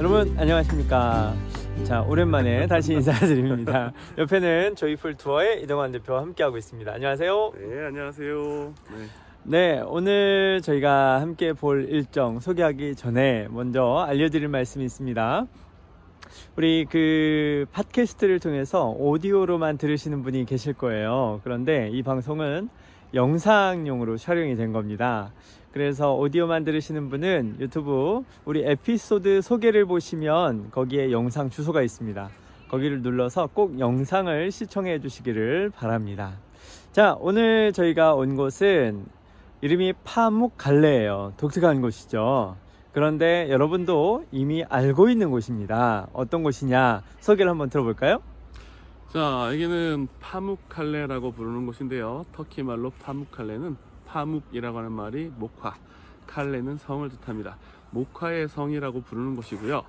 여러분 안녕하십니까? 자 오랜만에 다시 인사드립니다. 옆에는 조이풀 투어의 이동환 대표와 함께하고 있습니다. 안녕하세요. 네, 안녕하세요. 네. 네 오늘 저희가 함께 볼 일정 소개하기 전에 먼저 알려드릴 말씀이 있습니다. 우리 그 팟캐스트를 통해서 오디오로만 들으시는 분이 계실 거예요. 그런데 이 방송은 영상용으로 촬영이 된 겁니다 그래서 오디오만 들으시는 분은 유튜브 우리 에피소드 소개를 보시면 거기에 영상 주소가 있습니다. 거기를 눌러서 꼭 영상을 시청해 주시기를 바랍니다. 자, 오늘 저희가 온 곳은 이름이 파묵갈레예요. 독특한 곳이죠. 그런데 여러분도 이미 알고 있는 곳입니다. 어떤 곳이냐 소개를 한번 들어볼까요? 자, 여기는 파묵칼레라고 부르는 곳인데요. 터키 말로 파묵칼레는 파묵이라고 하는 말이 목화, 칼레는 성을 뜻합니다. 목화의 성이라고 부르는 곳이고요.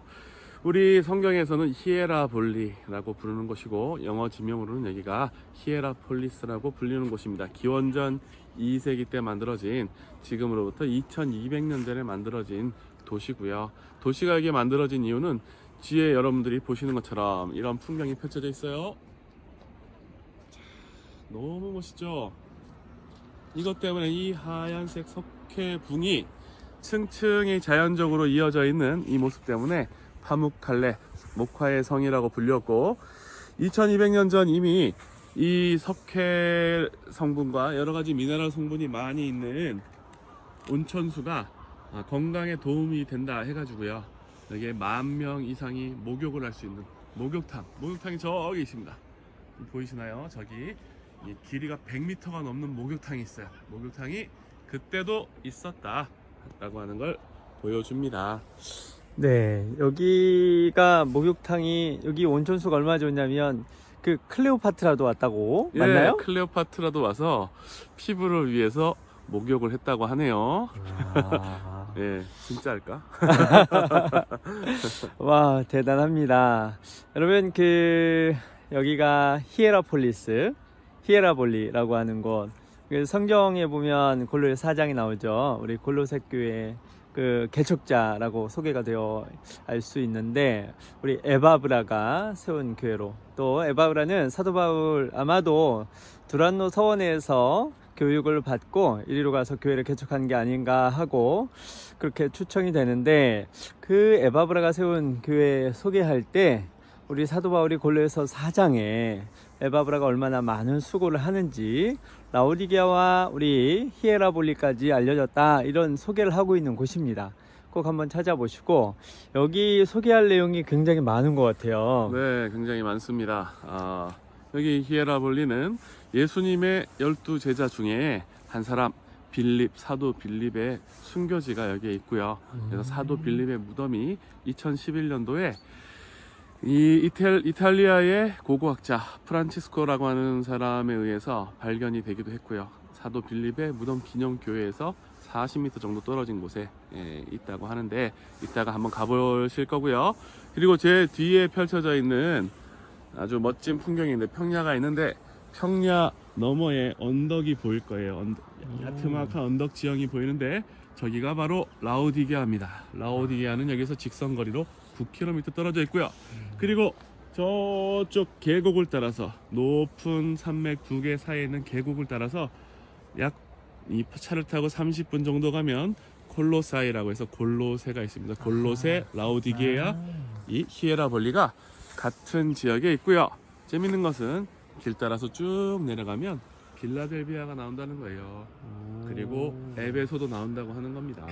우리 성경에서는 히에라볼리라고 부르는 곳이고 영어 지명으로는 여기가 히에라폴리스라고 불리는 곳입니다. 기원전 2세기 때 만들어진 지금으로부터 2200년 전에 만들어진 도시고요. 도시가 여기 만들어진 이유는 뒤에 여러분들이 보시는 것처럼 이런 풍경이 펼쳐져 있어요. 너무 멋있죠? 이것 때문에 이 하얀색 석회붕이 층층이 자연적으로 이어져 있는 이 모습 때문에 파묵칼레 목화의 성이라고 불렸고 2200년 전 이미 이 석회 성분과 여러 가지 미네랄 성분이 많이 있는 온천수가 건강에 도움이 된다 해가지고요. 여기에 만 명 이상이 목욕을 할 수 있는 목욕탕 목욕탕이 저기 있습니다. 보이시나요? 저기 길이가 100m가 넘는 목욕탕이 있어요. 목욕탕이 그때도 있었다 라고 하는 걸 보여줍니다. 네, 여기가 목욕탕이 여기 온천수가 얼마나 좋냐면 그 클레오파트라도 왔다고 예, 맞나요? 클레오파트라도 와서 피부를 위해서 목욕을 했다고 하네요. 아... 예, 진짜일까? 와, 대단합니다. 여러분 그 여기가 히에라폴리스 히에라볼리라고 하는 곳. 그 성경에 보면 골로새 4장이 나오죠. 우리 골로새 교회 그 개척자라고 소개가 되어 알 수 있는데 우리 에바브라가 세운 교회로 또 에바브라는 사도 바울 아마도 두란노 서원에서 교육을 받고 이리로 가서 교회를 개척한 게 아닌가 하고 그렇게 추정이 되는데 그 에바브라가 세운 교회 소개할 때 우리 사도 바울이 골로에서 사장에 에바브라가 얼마나 많은 수고를 하는지 라오디게아와 우리 히에라볼리까지 알려졌다 이런 소개를 하고 있는 곳입니다. 꼭 한번 찾아보시고 여기 소개할 내용이 굉장히 많은 것 같아요. 네, 굉장히 많습니다. 아, 여기 히에라볼리는 예수님의 열두 제자 중에 한 사람 빌립 사도 빌립의 순교지가 여기에 있고요. 그래서 사도 빌립의 무덤이 2011년도에 이 이탈, 이탈리아의 고고학자 프란치스코라고 하는 사람에 의해서 발견이 되기도 했고요. 사도 빌립의 무덤 기념 교회에서 40m 정도 떨어진 곳에 예, 있다고 하는데 이따가 한번 가보실 거고요. 그리고 제 뒤에 펼쳐져 있는 아주 멋진 풍경인데 평야가 있는데 평야 너머에 언덕이 보일 거예요. 언덕, 야트막한 언덕 지형이 보이는데 저기가 바로 라우디게아입니다. 라우디게아는 여기서 직선거리로 9km 떨어져 있고요. 그리고 저쪽 계곡을 따라서 높은 산맥 두 개 사이에 있는 계곡을 따라서 약 이 차를 타고 30분 정도 가면 콜로사이라고 해서 골로세가 있습니다. 골로세, 아. 라우디게아, 아. 이 히에라볼리가 같은 지역에 있고요. 재밌는 것은 길 따라서 쭉 내려가면 빌라델비아가 나온다는 거예요. 그리고 에베소도 나온다고 하는 겁니다.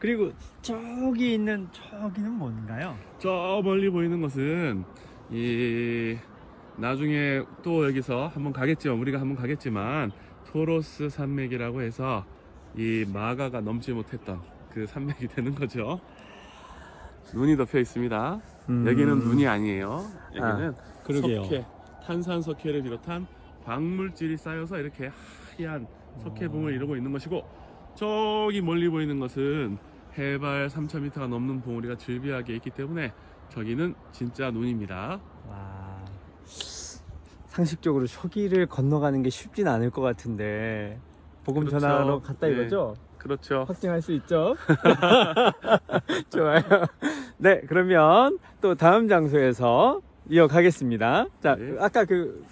그리고 저기 있는 저기는 뭔가요? 저 멀리 보이는 것은 이 나중에 또 여기서 한번 가겠죠. 우리가 한번 가겠지만 토로스 산맥이라고 해서 이 마가가 넘지 못했던 그 산맥이 되는 거죠. 눈이 덮여 있습니다. 음... 여기는 눈이 아니에요. 여기는 아, 석회, 탄산 석회를 비롯한 광물질이 쌓여서 이렇게 하얀 석회봉을 이루고 있는 것이고 저기 멀리 보이는 것은 해발 3000m가 넘는 봉우리가 즐비하게 있기 때문에 저기는 진짜 눈입니다. 와, 상식적으로 저기를 건너가는 게 쉽진 않을 것 같은데 복음 그렇죠. 전하러 갔다 네. 이거죠? 그렇죠. 확증할 수 있죠? 좋아요. 네, 그러면 또 다음 장소에서 이어가겠습니다. 자, 네. 아까 그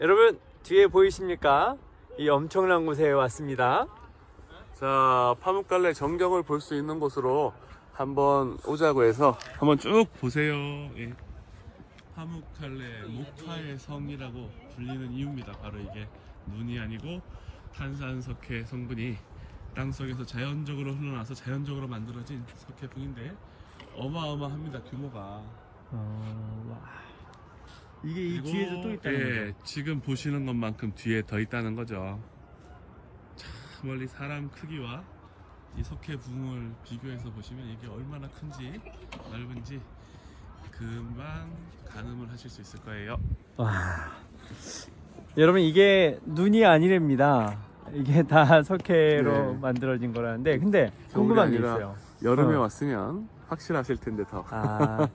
여러분 뒤에 보이십니까? 이 엄청난 곳에 왔습니다. 자, 파묵갈래 전경을 볼 수 있는 곳으로 한번 오자고 해서 한번 쭉 보세요. 예. 파묵갈래 목화의 성이라고 불리는 이유입니다. 바로 이게 눈이 아니고 탄산석회 성분이 땅 속에서 자연적으로 흘러나서 자연적으로 만들어진 석회붕인데 어마어마합니다. 규모가. 이게 이 뒤에도 또 있다는 예, 거죠. 지금 보시는 것만큼 뒤에 더 있다는 거죠. 저 멀리 사람 크기와 이 석회붕을 비교해서 보시면 이게 얼마나 큰지 넓은지 금방 가늠을 하실 수 있을 거예요. 와. 여러분 이게 눈이 아니랍니다. 이게 다 석회로 네. 만들어진 거라는데 근데 궁금한 게 있어요. 여름에 어. 왔으면 확실하실 텐데 더. 아,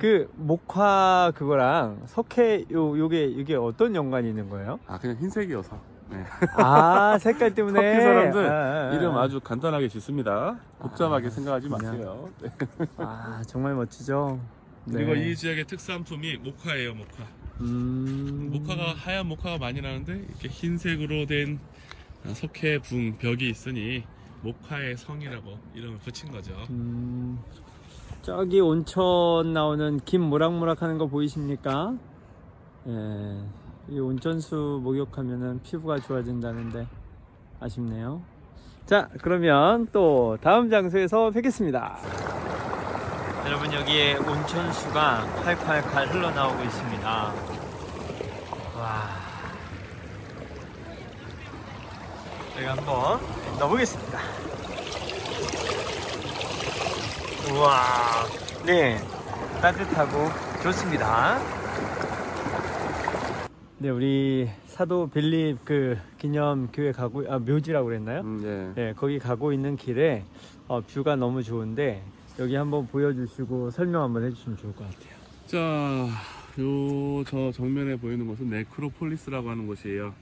그 목화 그거랑 석회 요 요게 이게 어떤 연관이 있는 거예요? 아 그냥 흰색이어서. 네. 아, 색깔 때문에. 터키 사람들 아, 아, 아. 이름 아주 간단하게 짓습니다. 복잡하게 아, 생각하지 그냥. 마세요. 네. 아, 정말 멋지죠. 그리고 네. 이 지역의 특산품이 목화예요, 목화. 음. 목화가 하얀 목화가 많이 나는데 이렇게 흰색으로 된 석회붕 벽이 있으니 목화의 성이라고 이름을 붙인 거죠. 음, 저기 온천 나오는 김 모락모락 하는 거 보이십니까? 예, 이 온천수 목욕하면은 피부가 좋아진다는데 아쉽네요. 자, 그러면 또 다음 장소에서 뵙겠습니다. 여러분 여기에 온천수가 칼칼칼 흘러나오고 있습니다. 와. 제가 한번 넣어보겠습니다. 우와, 네, 따뜻하고 좋습니다. 네, 우리 사도 빌립 그 기념 교회 가고, 아, 묘지라고 그랬나요? 음, 예. 네, 거기 가고 있는 길에 어, 뷰가 너무 좋은데 여기 한번 보여주시고 설명 한번 해주시면 좋을 것 같아요. 자, 요 저 정면에 보이는 곳은 네크로폴리스라고 하는 곳이에요.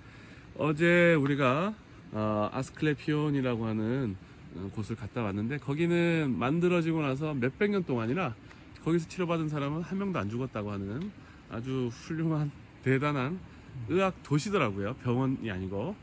어제 우리가 어, 아스클레피온이라고 하는 어, 곳을 갔다 왔는데 거기는 만들어지고 나서 몇백 년 동안이나 거기서 치료받은 사람은 한 명도 안 죽었다고 하는 아주 훌륭한 대단한 의학 도시더라고요. 병원이 아니고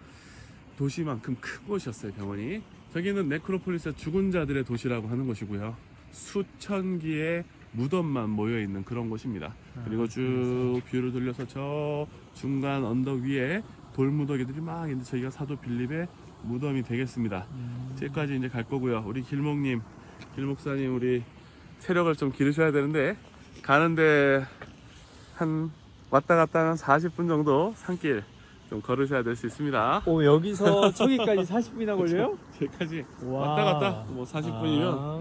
도시만큼 큰 곳이었어요. 병원이. 저기는 네크로폴리스 죽은 자들의 도시라고 하는 곳이고요. 수천 기의 무덤만 모여 있는 그런 곳입니다. 그리고 쭉 뷰를 돌려서 저 중간 언덕 위에 돌무더기들이 막 있는데 저기가 사도 빌립의 무덤이 되겠습니다. 저기까지 이제 갈 거고요. 우리 길목님, 길목사님 우리 체력을 좀 기르셔야 되는데 가는데 한 왔다 갔다 한 40분 정도 산길 좀 걸으셔야 될 수 있습니다. 오, 여기서 저기까지 40분이나 걸려요? 저기까지 와. 왔다 갔다 뭐 40분이면 아,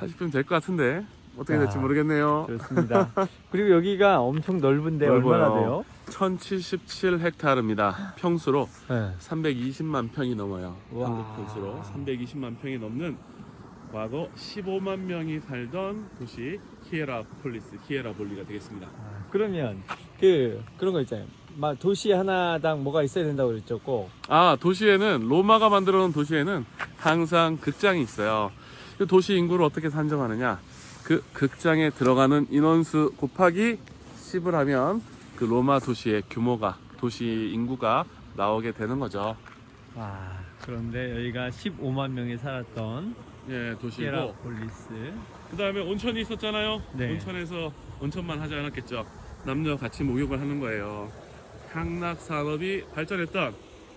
40분 될 것 같은데 어떻게 될지 아, 모르겠네요. 좋습니다. 그리고 여기가 엄청 넓은데 넓어요. 얼마나 돼요? 1077헥타르입니다. 평수로 네. 320만 평이 넘어요. 와. 한국 평수로 320만 평이 넘는 과거 15만 명이 살던 도시 히에라 폴리스, 히에라 볼리가 되겠습니다. 아, 그러면 그 그런 거 있잖아요. 막 도시 하나당 뭐가 있어야 된다고 그랬죠, 꼭. 아, 도시에는 로마가 만들어 놓은 도시에는 항상 극장이 있어요. 그 도시 인구를 어떻게 산정하느냐? 그 극장에 들어가는 인원수 곱하기 10을 하면 그 로마 도시의 규모가 도시 인구가 나오게 되는 거죠. 와, 그런데 여기가 15만 명이 살았던 예, 도시고 히에라폴리스. 그다음에 온천이 있었잖아요. 네. 온천에서 온천만 하지 않았겠죠. 남녀 같이 목욕을 하는 거예요. 향락 산업이 발전했던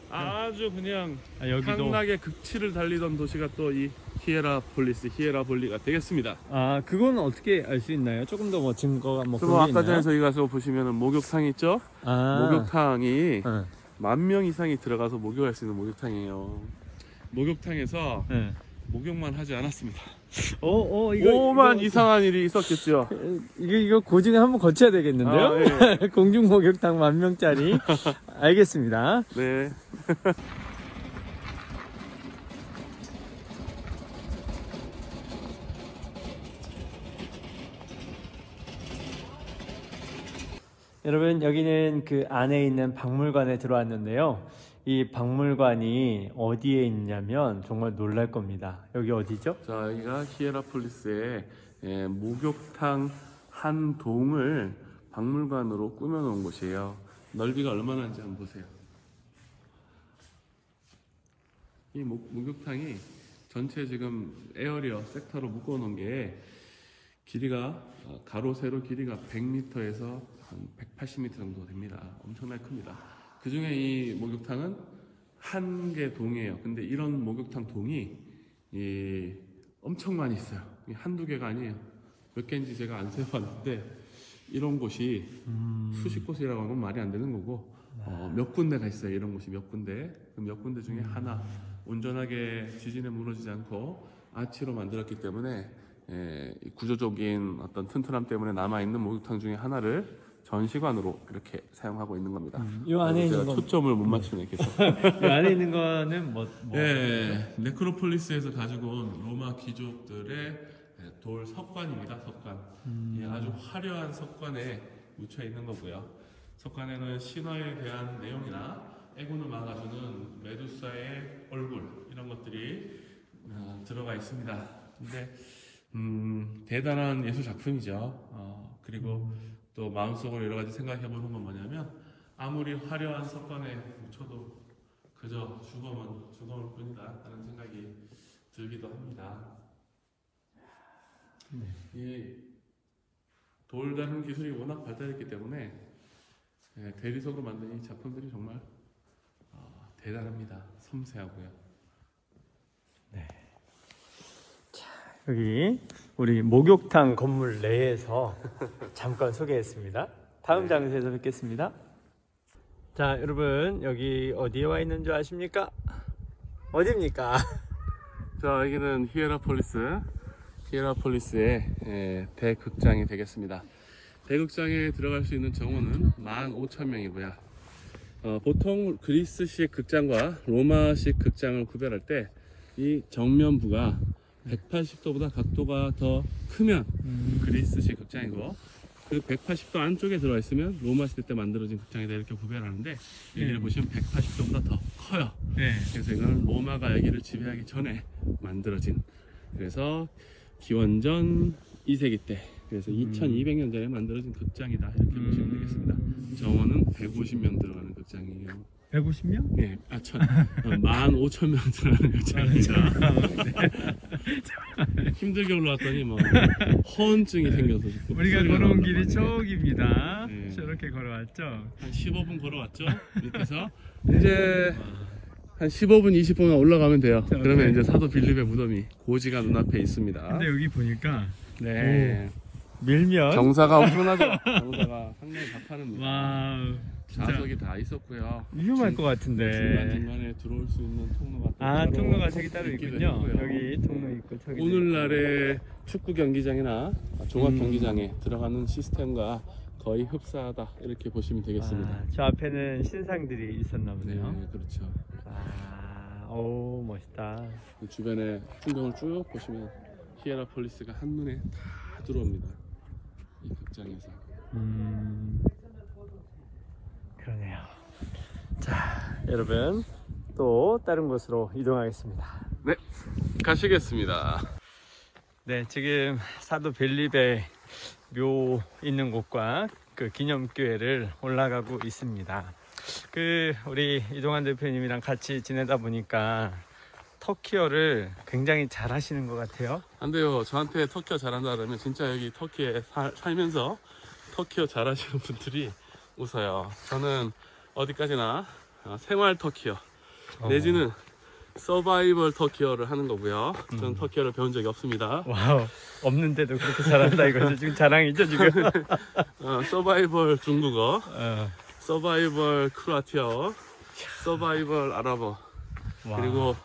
아주 그냥 아, 여기도 향락의 극치를 달리던 도시가 또 이 히에라폴리스, 히에라볼리가 되겠습니다. 아, 그건 어떻게 알 수 있나요? 조금 더 뭐 증거가 뭐 그런 게 아까 전에 있나요? 저희 가서 보시면은 목욕탕이 있죠? 아, 목욕탕이 네. 만 명 이상이 들어가서 목욕할 수 있는 목욕탕이에요. 목욕탕에서 네. 목욕만 하지 않았습니다. 어, 어, 이거 오만 이거, 이상한 일이 있었겠죠. 이거 이거 고증에 한번 거쳐야 되겠는데요? 아, 예. 공중 목욕탕 만 명짜리. 알겠습니다. 네. 여러분 여기는 그 안에 있는 박물관에 들어왔는데요. 이 박물관이 어디에 있냐면 정말 놀랄 겁니다. 여기 어디죠? 자, 여기가 히에라폴리스의 예, 목욕탕 한 동을 박물관으로 꾸며놓은 곳이에요. 넓이가 얼마나인지 한번 보세요. 이 목, 목욕탕이 전체 지금 에어리어 섹터로 묶어놓은 게 길이가 어, 가로 세로 길이가 100m에서 한 180m 정도 됩니다. 엄청나게 큽니다. 그 중에 이 목욕탕은 한 개 동이에요. 근데 이런 목욕탕 동이 이 엄청 많이 있어요. 한두 개가 아니에요. 몇 개인지 제가 안 세어봤는데 이런 곳이 수십 곳이라고 하면 말이 안 되는 거고 어, 몇 군데가 있어요. 이런 곳이 몇 군데. 그몇 군데 중에 하나 온전하게 지진에 무너지지 않고 아치로 만들었기 때문에 예, 이 구조적인 어떤 튼튼함 때문에 남아 있는 목욕탕 중에 하나를 전시관으로 이렇게 사용하고 있는 겁니다. 이 안에 제가 있는 건, 초점을 못 맞추네 계속. 이 안에 있는 거는 뭐, 뭐 예, 네크로폴리스에서 가지고 온 로마 귀족들의 예, 돌 석관입니다. 석관. 예, 아주 화려한 석관에 묻혀 있는 거고요. 석관에는 신화에 대한 내용이나 애군을 막아주는 메두사의 얼굴 이런 것들이 어, 들어가 있습니다. 근데 음, 대단한 예술 작품이죠. 어, 그리고 또 마음속으로 여러 가지 생각해 보는 건 뭐냐면 아무리 화려한 석관에 묻혀도 그저 죽음은 죽음일 뿐이다 라는 생각이 들기도 합니다. 이 돌다는 기술이 워낙 발달했기 때문에 예, 대리석으로 만든 이 작품들이 정말 어, 대단합니다. 섬세하고요. 여기 우리 목욕탕 건물 내에서 잠깐 소개했습니다. 다음 장소에서 뵙겠습니다. 자, 여러분 여기 어디에 와 있는 줄 아십니까? 어디입니까? 자 여기는 히에라폴리스 히에라폴리스의 예, 대극장이 되겠습니다. 대극장에 들어갈 수 있는 정원은 15,000명이고요. 어, 보통 그리스식 극장과 로마식 극장을 구별할 때 이 정면부가 180도보다 각도가 더 크면 그리스식 극장이고 그 180도 안쪽에 들어가 있으면 로마 시대 때 만들어진 극장이다 이렇게 구별하는데 여기를 네. 보시면 180도보다 더 커요. 네. 그래서 이거는 로마가 여기를 지배하기 전에 만들어진 그래서 기원전 2세기 때 그래서 2200년 전에 만들어진 극장이다 이렇게 보시면 되겠습니다. 정원은 150명 들어가는 극장이에요. 150명? 네, 아, 천, 어, 15,000명 들어가는 극장입니다. 힘들게 올라왔더니 뭐 허언증이 생겨서 조금 우리가 걸어온 길이. 저기입니다. 네. 저렇게 걸어왔죠. 한 15분 걸어왔죠 밑에서 이제 한 15분 20분만 올라가면 돼요 자, 그러면 네. 이제 사도 빌립의 무덤이 고지가 눈앞에 있습니다 근데 여기 보니까 네 밀면 경사가 엄청나죠 경사가 상당히 가파릅니다 와 좌석이 다 있었고요 위험할 중- 것 같은데. 중간 중간에 들어올 수 있는 통로가 또 아 따로 통로가 저기 따로 있기도 있군요. 했고요. 여기 통로 있고 저기. 오늘날의 축구 경기장이나 종합 음. 경기장에 들어가는 시스템과 거의 흡사하다 이렇게 보시면 되겠습니다 아, 저 앞에는 신상들이 있었나 네 보네요. 그렇죠 아, 오 멋있다. 그 주변에 풍경을 쭉 보시면 히에라폴리스가 한눈에 다 들어옵니다. 이 극장에서. 음, 그러네요. 자, 여러분 또 다른 곳으로 이동하겠습니다. 네, 가시겠습니다. 네, 지금 사도 빌립의 묘 있는 곳과 그 기념교회를 올라가고 있습니다. 그 우리 이동환 대표님이랑 같이 지내다 보니까 터키어를 굉장히 잘 하시는 것 같아요. 안 돼요. 저한테 터키어 잘한다 그러면 진짜 여기 터키에 사- 살면서 터키어 잘하시는 분들이 웃어요. 저는 어디까지나 어, 생활 터키어 내지는 서바이벌 터키어를 하는 거고요. 저는 음. 터키어를 배운 적이 없습니다. 와우, 없는데도 그렇게 잘한다 이거죠. 지금 자랑이죠 지금. 어, 서바이벌 중국어, 어, 서바이벌 크로아티아어, 서바이벌 아랍어, 와. 그리고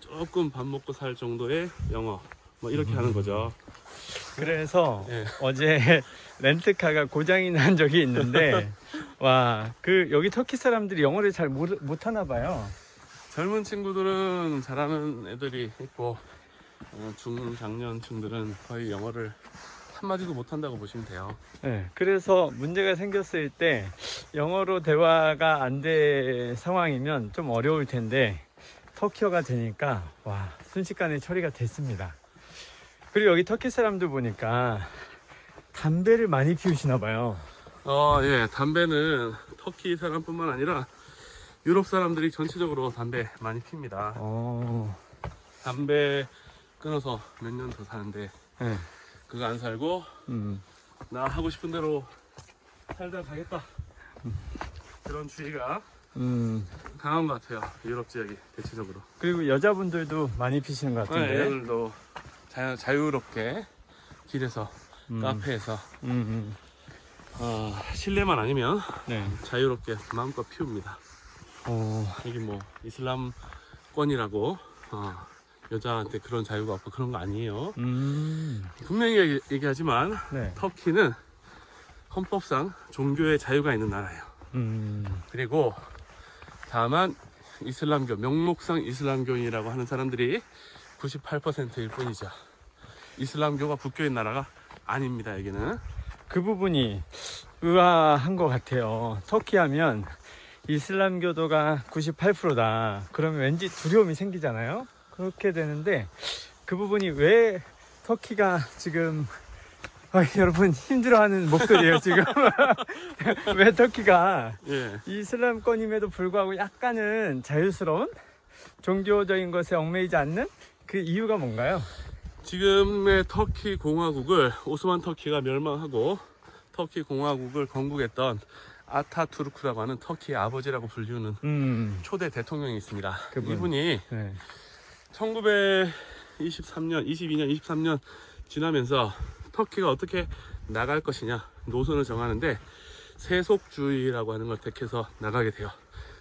조금 밥 먹고 살 정도의 영어 뭐 이렇게 하는 거죠. 그래서 예. 어제 렌트카가 고장이 난 적이 있는데 와 그 여기 터키 사람들이 영어를 잘 못, 못하나 봐요. 젊은 친구들은 잘하는 애들이 있고 어, 중 장년층들은 거의 영어를 한마디도 못한다고 보시면 돼요. 네, 그래서 문제가 생겼을 때 영어로 대화가 안 될 상황이면 좀 어려울 텐데 터키어가 되니까 와 순식간에 처리가 됐습니다. 그리고 여기 터키 사람들 보니까 담배를 많이 피우시나 봐요. 어, 예, 담배는 터키 사람뿐만 아니라 유럽 사람들이 전체적으로 담배 많이 핍니다. 어, 담배 끊어서 몇 년 더 사는데 네, 그거 안 살고 음, 나 하고 싶은 대로 살다 가겠다. 그런 주의가 음. 강한 것 같아요. 유럽 지역이 대체적으로. 그리고 여자분들도 많이 피시는 것 네, 같은데. 애들도 자, 자유롭게 길에서 음, 카페에서 음, 음. 어, 실내만 아니면 네. 자유롭게 마음껏 피웁니다. 어, 여기 뭐 이슬람권이라고 어, 여자한테 그런 자유가 없고 그런 거 아니에요. 음, 분명히 얘기, 얘기 하지만 네. 터키는 헌법상 종교의 자유가 있는 나라예요. 음, 그리고 다만 이슬람교 명목상 이슬람교인이라고 하는 사람들이 98%일 뿐이죠. 이슬람교가 국교인 나라가 아닙니다. 여기는 그 부분이 의아한 것 같아요. 터키 하면 이슬람교도가 98%다. 그러면 왠지 두려움이 생기잖아요. 그렇게 되는데 그 부분이 왜 터키가 지금 아, 여러분 힘들어하는 목소리예요 지금 왜 터키가 예. 이슬람권임에도 불구하고 약간은 자유스러운 종교적인 것에 얽매이지 않는 그 이유가 뭔가요? 지금의 터키 공화국을 오스만 터키가 멸망하고 터키 공화국을 건국했던 아타투르크라고 하는 터키의 아버지라고 불리우는 음, 초대 대통령이 있습니다. 그분. 이분이 네. 1923년, 22년, 23년 지나면서 터키가 어떻게 나갈 것이냐 노선을 정하는데 세속주의라고 하는 걸 택해서 나가게 돼요.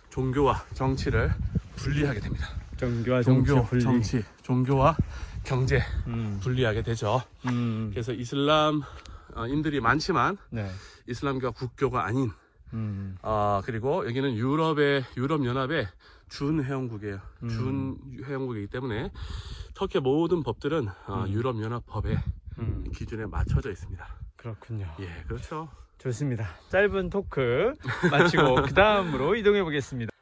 종교와 정치를 분리하게 됩니다. 종교와 종교, 정치 분리. 정치, 종교와 경제 음, 분리하게 되죠. 음, 그래서 이슬람인들이 많지만 네. 이슬람교가 국교가 아닌 음, 아 그리고 여기는 유럽의 유럽 연합의 준 회원국이에요. 음. 준 회원국이기 때문에 터키의 모든 법들은 아, 음. 유럽 연합 법의 음, 기준에 맞춰져 있습니다. 그렇군요. 예, 그렇죠. 좋습니다. 짧은 토크 마치고 그 다음으로 이동해 보겠습니다.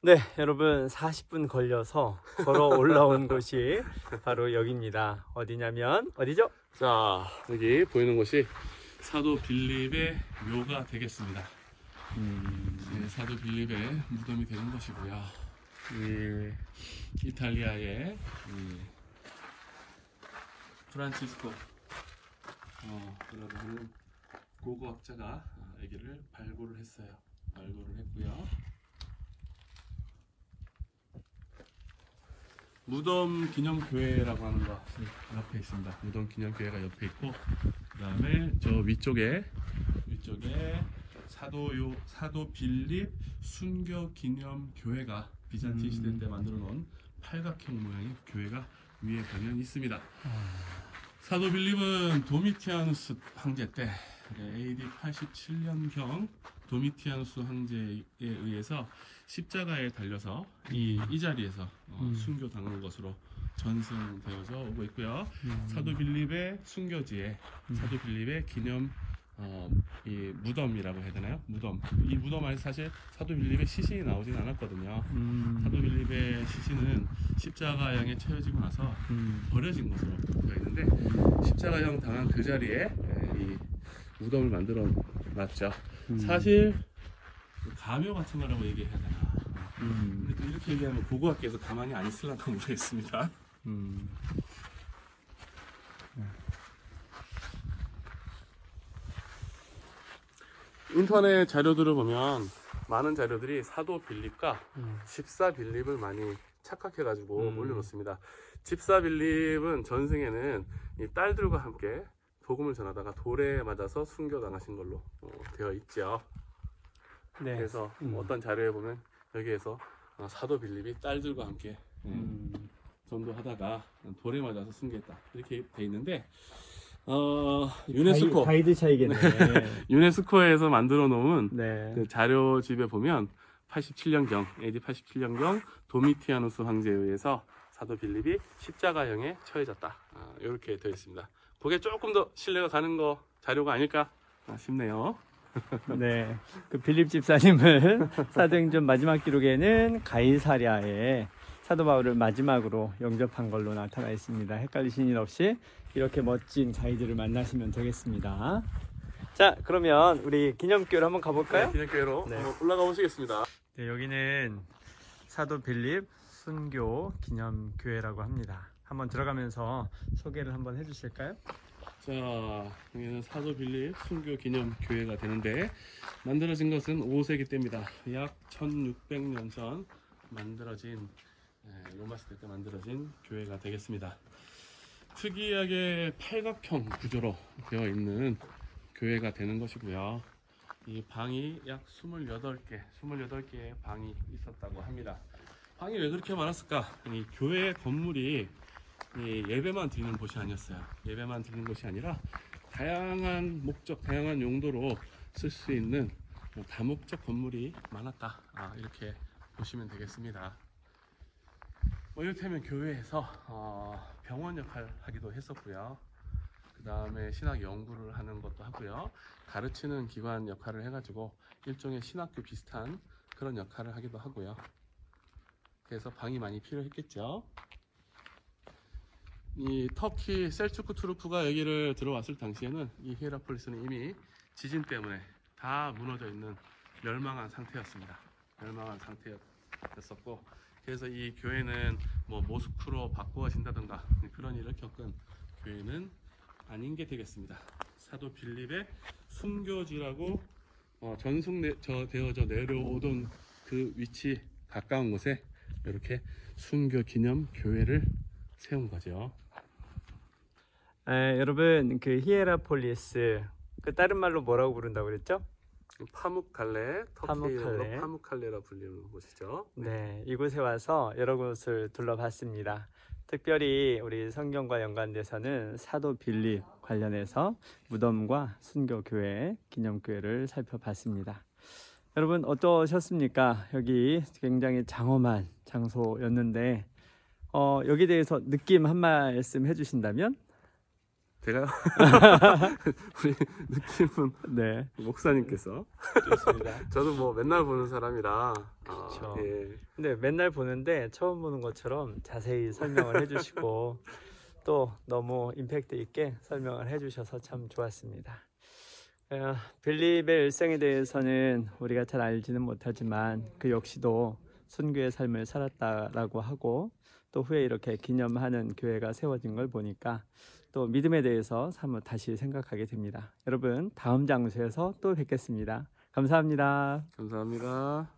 네, 여러분 40분 걸려서 걸어 올라온 곳이 바로 여기입니다. 어디냐면 어디죠? 자 여기 보이는 곳이 사도 빌립의 묘가 되겠습니다. 음, 네, 사도 빌립의 무덤이 되는 것이고요. 이 이탈리아의 이 프란치스코 어, 라고 하는 고고학자가 어, 여기를 발굴을 했어요. 발굴을 했고요. 무덤 기념교회라고 하는 거 옆에 있습니다. 무덤 기념교회가 옆에 있고 그 다음에 저 위쪽에 위쪽에 사도요 사도 빌립 순교 기념 교회가 비잔티 음. 시대 때 만들어 놓은 팔각형 모양의 교회가 위에 가면 있습니다. 사도 빌립은 도미티아누스 황제 때 네, AD 87년경 도미티아누스 황제에 의해서 십자가에 달려서 이, 이 자리에서 어, 음. 순교당한 것으로 전승되어져 오고 있고요. 음, 사도 빌립의 순교지에 음. 사도 빌립의 기념 어, 이 무덤이라고 해야 되나요? 무덤. 이 무덤 안에 사실 사도 빌립의 시신이 나오진 않았거든요. 음, 사도 빌립의 시신은 십자가형에 채워지고 나서 음, 버려진 것으로 되어 있는데 십자가형 당한 그 자리에 에, 이 무덤을 만들어 놨죠. 음, 사실 가묘 같은 거라고 얘기해야 되나? 음, 근데 또 이렇게 얘기하면 고고학계에서 가만히 안 있을랑가 모르겠습니다. 음, 인터넷 자료들을 보면 많은 자료들이 사도 빌립과 음, 집사 빌립을 많이 착각해가지고 음. 올려놓습니다. 집사 빌립은 전승에는 이 딸들과 함께 복음을 전하다가 돌에 맞아서 순교당하신 걸로 어, 되어 있죠. 네. 그래서 음. 어떤 자료에 보면 여기에서 어, 사도 빌립이 딸들과 함께 예, 음, 전도하다가 돌에 맞아서 순교했다 이렇게 돼 있는데 어, 유네스코 가이, 드 차이겠네. 유네스코에서 만들어 놓은 네. 그 자료집에 보면 87년경, AD 87년경 도미티아누스 황제에 의해서 사도 빌립이 십자가형에 처해졌다. 아, 이렇게 되어 있습니다. 그게 조금 더 신뢰가 가는 거 자료가 아닐까 싶네요. 네, 그 빌립 집사님을 사도행전 마지막 기록에는 가이사랴에 사도 바울을 마지막으로 영접한 걸로 나타나 있습니다. 헷갈리신 일 없이 이렇게 멋진 가이드를 만나시면 되겠습니다. 자, 그러면 우리 기념교를 한번 가볼까요? 기념교회로 네. 한번 올라가 보시겠습니다. 네, 여기는 사도 빌립 순교 기념교회라고 합니다. 한번 들어가면서 소개를 한번 해주실까요? 자, 여기는 사도 빌립 순교 기념 교회가 되는데 만들어진 것은 5세기 때입니다. 약 1600년 전 만들어진 예, 로마 시대 때 만들어진 교회가 되겠습니다. 특이하게 팔각형 구조로 되어 있는 교회가 되는 것이고요. 이 방이 약 28개, 28개의 방이 있었다고 합니다. 방이 왜 그렇게 많았을까? 이 교회 건물이 이 예배만 드리는 곳이 아니었어요. 예배만 드리는 곳이 아니라 다양한 목적, 다양한 용도로 쓸 수 있는 뭐 다목적 건물이 많았다. 아, 이렇게 보시면 되겠습니다. 뭐 이를테면 교회에서 어, 병원 역할 하기도 했었고요. 그 다음에 신학 연구를 하는 것도 하고요. 가르치는 기관 역할을 해가지고 일종의 신학교 비슷한 그런 역할을 하기도 하고요. 그래서 방이 많이 필요했겠죠. 이 터키 셀추크 투르프가 여기를 들어왔을 당시에는 이 히에라폴리스는 이미 지진 때문에 다 무너져 있는 멸망한 상태였습니다. 멸망한 상태였었고 그래서 이 교회는 뭐 모스크로 바꾸어진다든가 그런 일을 겪은 교회는 아닌 게 되겠습니다. 사도 빌립의 순교지라고 어, 전승되어져 내려오던 그 위치 가까운 곳에 이렇게 순교 기념 교회를 세운 거죠. 에, 여러분 그 히에라폴리스 그 다른 말로 뭐라고 부른다고 그랬죠? 파묵칼레, 터키 파묵칼레. 이름으로 파묵칼레라 불리는 곳이죠. 네, 이곳에 와서 여러 곳을 둘러봤습니다. 특별히 우리 성경과 연관돼서는 사도 빌립 관련해서 무덤과 순교 교회, 기념 교회를 살펴봤습니다. 여러분 어떠셨습니까? 여기 굉장히 장엄한 장소였는데 어, 여기 대해서 느낌 한 말씀 해주신다면? 제가 우리 느낌은 네, 목사님께서 좋습니다. 저도 뭐 맨날 보는 사람이라 그쵸. 아, 예. 근데 맨날 보는데 처음 보는 것처럼 자세히 설명을 해주시고 또 너무 임팩트 있게 설명을 해주셔서 참 좋았습니다. 어, 빌립의 일생에 대해서는 우리가 잘 알지는 못하지만 그 역시도 순교의 삶을 살았다라고 하고 또 후에 이렇게 기념하는 교회가 세워진 걸 보니까 또 믿음에 대해서 한번 다시 생각하게 됩니다. 여러분 다음 장소에서 또 뵙겠습니다. 감사합니다. 감사합니다.